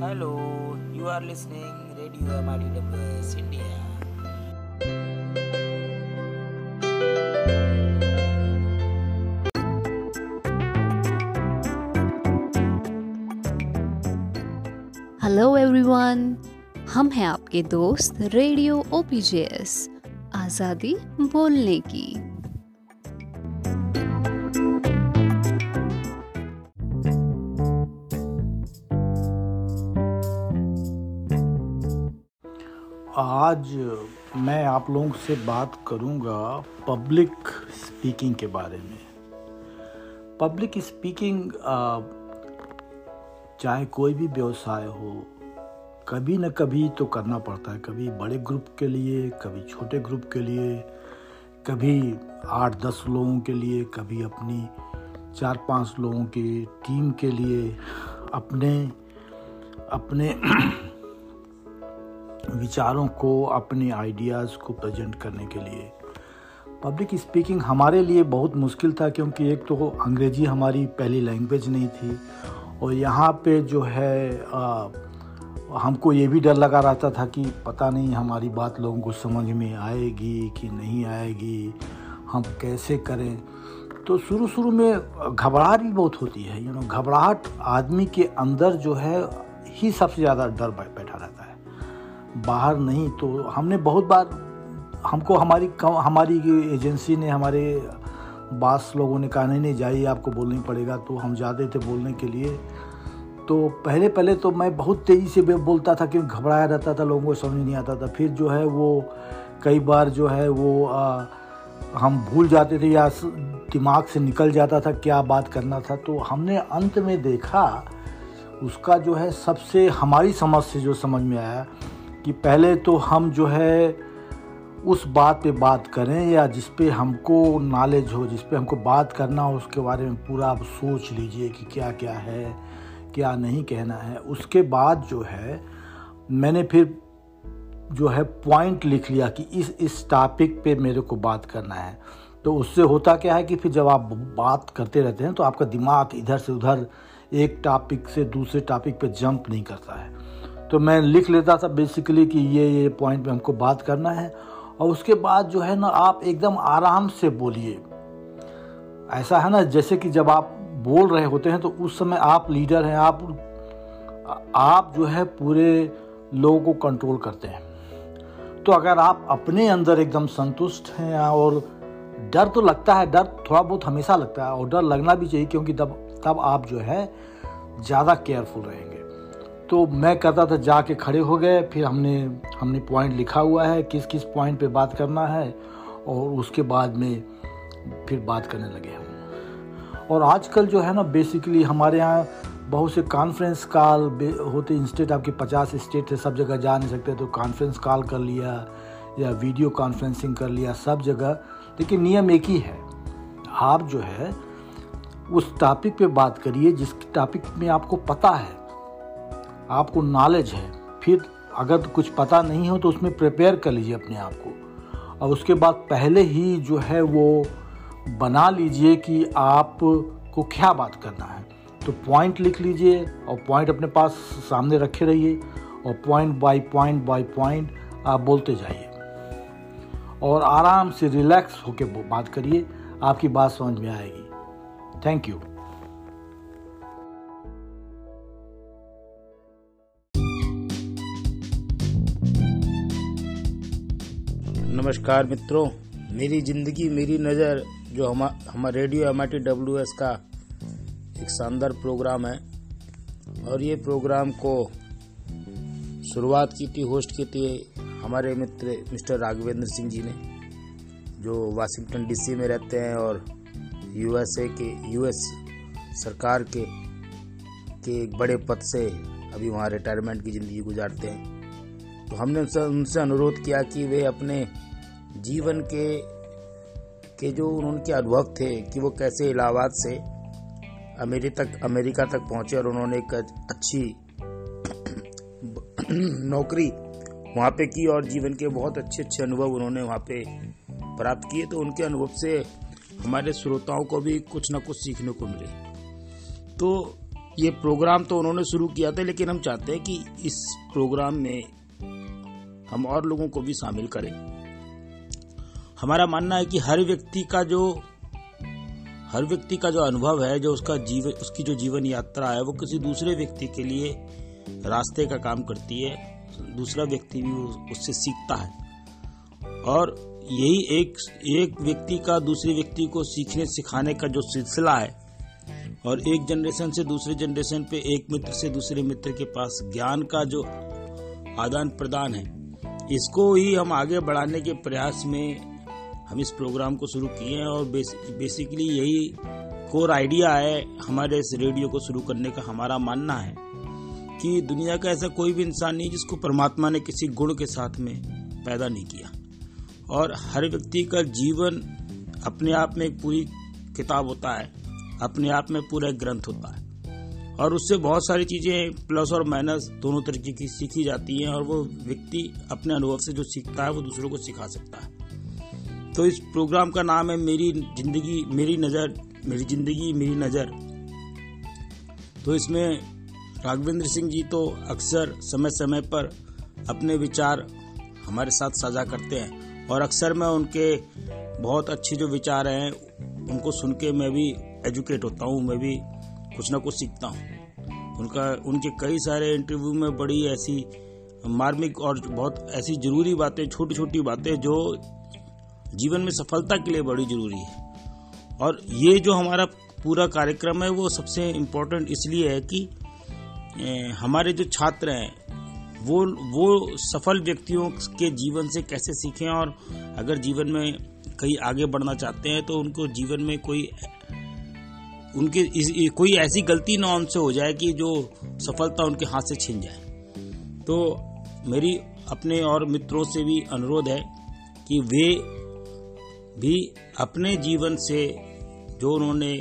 Hello you are listening radio MRWS India hello everyone हम हैं आपके दोस्त रेडियो ओपीजेएस आज़ादी बोलने की। आज मैं आप लोगों से बात करूँगा पब्लिक स्पीकिंग के बारे में। पब्लिक स्पीकिंग चाहे कोई भी व्यवसाय हो, कभी न कभी तो करना पड़ता है। कभी बड़े ग्रुप के लिए, कभी छोटे ग्रुप के लिए, कभी आठ दस लोगों के लिए, कभी अपनी चार पाँच लोगों की टीम के लिए, अपने अपने विचारों को अपने आइडियाज़ को प्रेजेंट करने के लिए। पब्लिक स्पीकिंग हमारे लिए बहुत मुश्किल था क्योंकि एक तो अंग्रेज़ी हमारी पहली लैंग्वेज नहीं थी और यहाँ पे जो है आ, हमको ये भी डर लगा रहता था कि पता नहीं हमारी बात लोगों को समझ में आएगी कि नहीं आएगी हम कैसे करें। तो शुरू शुरू में घबराहट भी बहुत होती है यू नो घबराहट आदमी के अंदर जो है ही सबसे ज़्यादा डर बैठा रहता है। बाहर नहीं तो हमने बहुत बार हमको हमारी हमारी एजेंसी ने हमारे बास लोगों ने कहा नहीं नहीं जाइए आपको बोलना पड़ेगा। तो हम जाते थे बोलने के लिए। तो पहले पहले तो मैं बहुत तेज़ी से बोलता था क्योंकि घबराया रहता था लोगों को समझ नहीं आता था। फिर जो है वो कई बार जो है वो आ, हम भूल जाते थे या दिमाग से निकल जाता था क्या बात करना था। तो हमने अंत में देखा उसका जो है सबसे हमारी समझ से जो समझ में आया कि पहले तो हम जो है उस बात पे बात करें या जिस पे हमको नॉलेज हो, जिस पे हमको बात करना हो, उसके बारे में पूरा आप सोच लीजिए कि क्या क्या है, क्या नहीं कहना है। उसके बाद जो है, मैंने फिर जो है पॉइंट लिख लिया कि इस इस टॉपिक पे मेरे को बात करना है। तो उससे होता क्या है कि फिर जब आप बात करते रहते हैं तो आपका दिमाग इधर से उधर एक टॉपिक से दूसरे टॉपिक पे जंप नहीं करता है। तो मैं लिख लेता था बेसिकली कि ये ये पॉइंट पे हमको बात करना है। और उसके बाद जो है ना, आप एकदम आराम से बोलिए। ऐसा है ना, जैसे कि जब आप बोल रहे होते हैं तो उस समय आप लीडर हैं, आप आप जो है पूरे लोगों को कंट्रोल करते हैं। तो अगर आप अपने अंदर एकदम संतुष्ट हैं और डर तो लगता है, डर थोड़ा बहुत हमेशा लगता है, और डर लगना भी चाहिए, क्योंकि तब तब आप जो है, ज़्यादा केयरफुल रहेंगे। तो मैं कहता था, जाके खड़े हो गए। फिर हमने हमने पॉइंट लिखा हुआ है, किस किस पॉइंट पे बात करना है, और उसके बाद में फिर बात करने लगे हम। और आजकल जो है ना बेसिकली हमारे यहाँ बहुत से कॉन्फ्रेंस कॉल होते इंस्टेट आपके पचास स्टेट है, सब जगह जा नहीं सकते तो कॉन्फ्रेंस कॉल कर लिया, या वीडियो कॉन्फ्रेंसिंग कर लिया, सब जगह। लेकिन नियम एक ही है, आप जो है, उस टॉपिक पे बात करिए, जिस टॉपिक में आपको पता है आपको नॉलेज है, फिर अगर कुछ पता नहीं हो तो उसमें प्रिपेयर कर लीजिए अपने आप को। और उसके बाद पहले ही जो है वो बना लीजिए कि आप को क्या बात करना है। तो पॉइंट लिख लीजिए और पॉइंट अपने पास सामने रखे रहिए और point by point by point आप बोलते जाइए। और आराम से रिलैक्स होकर बात करिए, आपकी बात समझ में आएगी। थैंक यू नमस्कार मित्रों, मेरी ज़िंदगी, मेरी नज़र, जो हम हमारा रेडियो एम आई का एक शानदार प्रोग्राम है। और ये प्रोग्राम को शुरुआत की थी, होस्ट की थी हमारे मित्र, मिस्टर राघवेंद्र सिंह जी ने, जो वाशिंगटन डीसी में रहते हैं और यूएसए के, यूएस सरकार के के एक बड़े पद से अभी वहाँ रिटायरमेंट की ज़िंदगी गुजारते हैं। तो हमने उनसे उनसे अनुरोध किया कि वे अपने जीवन के के जो उनके अनुभव थे कि वो कैसे इलाहाबाद से अमेरिका तक अमेरिका तक पहुँचे और उन्होंने एक अच्छी नौकरी वहाँ पे की और जीवन के बहुत अच्छे अच्छे अनुभव उन्होंने वहाँ पे प्राप्त किए तो उनके अनुभव से हमारे श्रोताओं को भी कुछ ना कुछ सीखने को मिले। तो ये प्रोग्राम तो उन्होंने शुरू किया था, लेकिन हम चाहते हैं कि इस प्रोग्राम में हम और लोगों को भी शामिल करें। हमारा मानना है कि हर व्यक्ति का जो, हर व्यक्ति का जो अनुभव है, जो उसका जीवन उसकी जो जीवन यात्रा है, वो किसी दूसरे व्यक्ति के लिए रास्ते का काम करती है, दूसरा व्यक्ति भी उससे सीखता है। और यही एक एक व्यक्ति का दूसरे व्यक्ति को सीखने, सिखाने का जो सिलसिला है, और एक जनरेशन से दूसरे जनरेशन पे एक मित्र से दूसरे मित्र के पास ज्ञान का जो आदान प्रदान है, इसको ही हम आगे बढ़ाने के प्रयास में हम इस प्रोग्राम को शुरू किए हैं और बेस, बेसिकली यही कोर आइडिया है हमारे इस रेडियो को शुरू करने का हमारा मानना है कि दुनिया का ऐसा कोई भी इंसान नहीं जिसको परमात्मा ने किसी गुण के साथ में पैदा नहीं किया। और हर व्यक्ति का जीवन अपने आप में एक पूरी किताब होता है अपने आप में पूरा एक ग्रंथ होता है। और उससे बहुत सारी चीज़ें प्लस और माइनस दोनों तरीके की सीखी जाती हैं और वो व्यक्ति अपने अनुभव से जो सीखता है वो दूसरों को सिखा सकता है। तो इस प्रोग्राम का नाम है मेरी ज़िंदगी, मेरी नज़र, मेरी ज़िंदगी, मेरी नज़र। तो इसमें राघवेंद्र सिंह जी तो अक्सर समय समय पर अपने विचार हमारे साथ साझा करते हैं और अक्सर मैं उनके बहुत अच्छे जो विचार हैं, उनको सुन के मैं भी एजुकेट होता हूँ, मैं भी कुछ ना कुछ सीखता हूँ। उनका, उनके कई सारे इंटरव्यू में बड़ी ऐसी मार्मिक और बहुत ऐसी ज़रूरी बातें छोटी छोटी बातें जो जीवन में सफलता के लिए बड़ी ज़रूरी है। और ये जो हमारा पूरा कार्यक्रम है वो सबसे इम्पोर्टेंट इसलिए है कि हमारे जो छात्र हैं वो वो सफल व्यक्तियों के जीवन से कैसे सीखें और अगर जीवन में कहीं आगे बढ़ना चाहते हैं तो उनको जीवन में कोई उनके इस, कोई ऐसी गलती ना उनसे हो जाए कि जो सफलता उनके हाथ से छीन जाए। तो मेरी अपने और मित्रों से भी अनुरोध है कि वे भी अपने जीवन से जो उन्होंने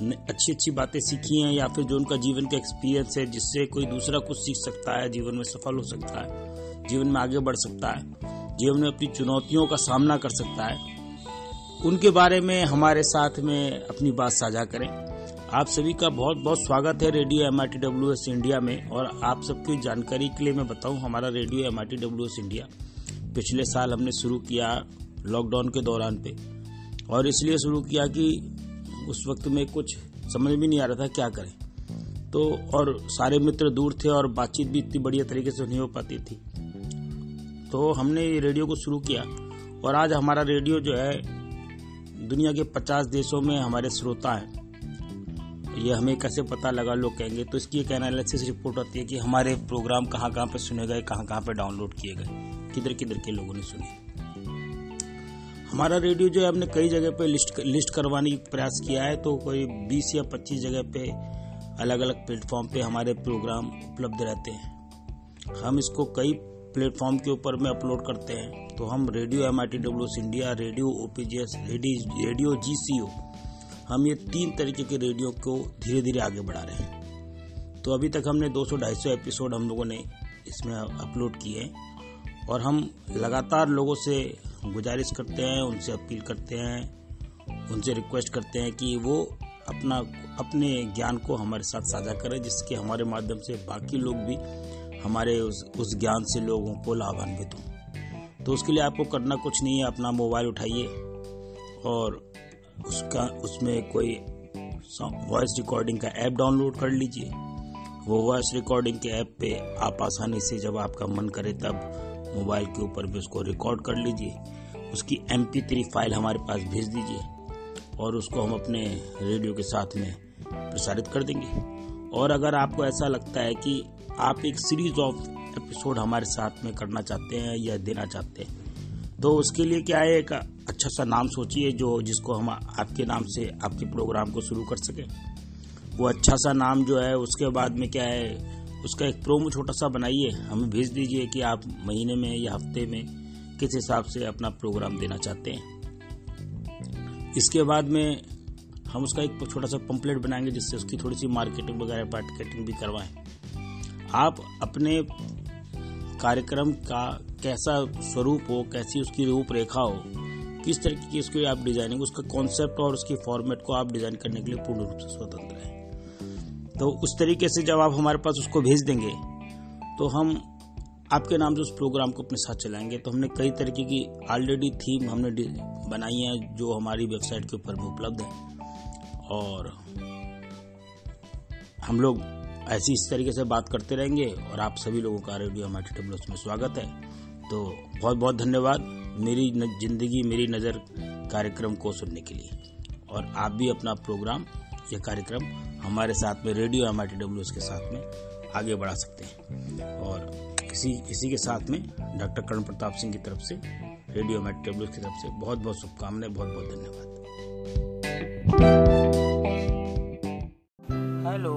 अच्छी अच्छी बातें सीखी हैं या फिर जो उनका जीवन का एक्सपीरियंस है, जिससे कोई दूसरा कुछ सीख सकता है, जीवन में सफल हो सकता है, जीवन में आगे बढ़ सकता है, जीवन में अपनी चुनौतियों का सामना कर सकता है। उनके बारे में हमारे साथ में अपनी बात साझा करें। आप सभी का बहुत बहुत स्वागत है रेडियो एम आई इंडिया में, और आप सबकी जानकारी के लिए मैं बताऊँ, हमारा रेडियो एम आई इंडिया पिछले साल हमने शुरू किया लॉकडाउन के दौरान पे और इसलिए शुरू किया कि उस वक्त में कुछ समझ भी नहीं आ रहा था क्या करें। तो और सारे मित्र दूर थे और बातचीत भी इतनी बढ़िया तरीके से नहीं हो पाती थी। तो हमने रेडियो को शुरू किया और आज हमारा रेडियो जो है, दुनिया के 50 देशों में हमारे श्रोता हैं। ये हमें कैसे पता लगा, लोग कहेंगे। तो इसकी एक एनालिसिस रिपोर्ट आती है कि हमारे प्रोग्राम कहाँ कहाँ पे सुने गए कहाँ कहाँ पे डाउनलोड किए गए। किधर किधर के लोगों ने सुने। हमारा रेडियो जो है हमने कई जगह पे लिस्ट लिस्ट करवाने का प्रयास किया है तो कोई 20 या 25 जगह पे अलग अलग प्लेटफॉर्म पे हमारे प्रोग्राम उपलब्ध रहते हैं। हम इसको कई प्लेटफॉर्म के ऊपर में अपलोड करते हैं। तो हम radio M I T W India radio O P G S radio G C O हम ये तीन तरीके के रेडियो को धीरे धीरे आगे बढ़ा रहे हैं। तो अभी तक हमने 200-250 एपिसोड हम लोगों ने इसमें अपलोड किए हैं, और हम लगातार लोगों से गुजारिश करते हैं, उनसे अपील करते हैं, उनसे रिक्वेस्ट करते हैं कि वो अपना, अपने ज्ञान को हमारे साथ साझा करें, जिसके हमारे माध्यम से बाकी लोग भी हमारे उस उस ज्ञान से लोगों को लाभान्वित हों। तो उसके लिए आपको करना कुछ नहीं है, अपना मोबाइल उठाइए और उसका, उसमें कोई वॉइस रिकॉर्डिंग का ऐप डाउनलोड कर लीजिए। वो वॉइस रिकॉर्डिंग के ऐप पे आप आसानी से जब आपका मन करे तब मोबाइल के ऊपर भी उसको रिकॉर्ड कर लीजिए। उसकी एम फ़ाइल हमारे पास भेज दीजिए और उसको हम अपने रेडियो के साथ में प्रसारित कर देंगे। और अगर आपको ऐसा लगता है कि आप एक सीरीज़ ऑफ़ एपिसोड हमारे साथ में करना चाहते हैं या देना चाहते हैं तो उसके लिए क्या है, एक अच्छा सा नाम सोचिए जो जिसको हम आपके नाम से आपके प्रोग्राम को शुरू कर सकें। वो अच्छा सा नाम जो है, उसके बाद में क्या है उसका एक प्रोमो छोटा सा बनाइए। हमें भेज दीजिए कि आप महीने में या हफ़्ते में किस हिसाब से अपना प्रोग्राम देना चाहते हैं। इसके बाद में हम उसका एक छोटा सा पंपलेट बनाएँगे जिससे उसकी थोड़ी सी मार्केटिंग वगैरह, मार्केटिंग भी करवाएँ। आप अपने कार्यक्रम का कैसा स्वरूप हो, कैसी उसकी रूपरेखा हो, किस तरीके की उसकी आप डिज़ाइनिंग, उसका कॉन्सेप्ट और उसकी फॉर्मेट को आप डिज़ाइन करने के लिए पूर्ण रूप से स्वतंत्र है। तो उस तरीके से जब आप हमारे पास उसको भेज देंगे तो हम आपके नाम से उस प्रोग्राम को अपने साथ चलाएँगे। तो हमने कई तरीके की ऑलरेडी थीम हमने बनाई है, जो हमारी वेबसाइट के ऊपर भी उपलब्ध है। और हम लोग ऐसी इस तरीके से बात करते रहेंगे, और आप सभी लोगों का रेडियो हमारे डब्ल्यू में स्वागत है। तो बहुत बहुत धन्यवाद मेरी ज़िंदगी, मेरी नज़र कार्यक्रम को सुनने के लिए। और आप भी अपना प्रोग्राम या कार्यक्रम हमारे साथ में रेडियो एम के साथ में आगे बढ़ा सकते हैं। और इसी इसी के साथ में डॉक्टर कर्ण प्रताप सिंह की तरफ़ से, रेडियो एम डब्ल्यू की तरफ़ से बहुत बहुत शुभकामनाएँ बहुत बहुत धन्यवाद hello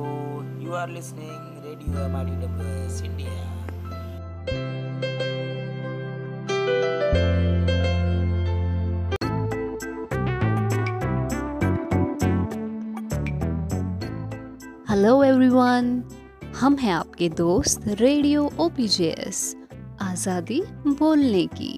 you are listening radio M India hello everyone हम हैं आपके दोस्त रेडियो ओपीजेएस आज़ादी बोलने की।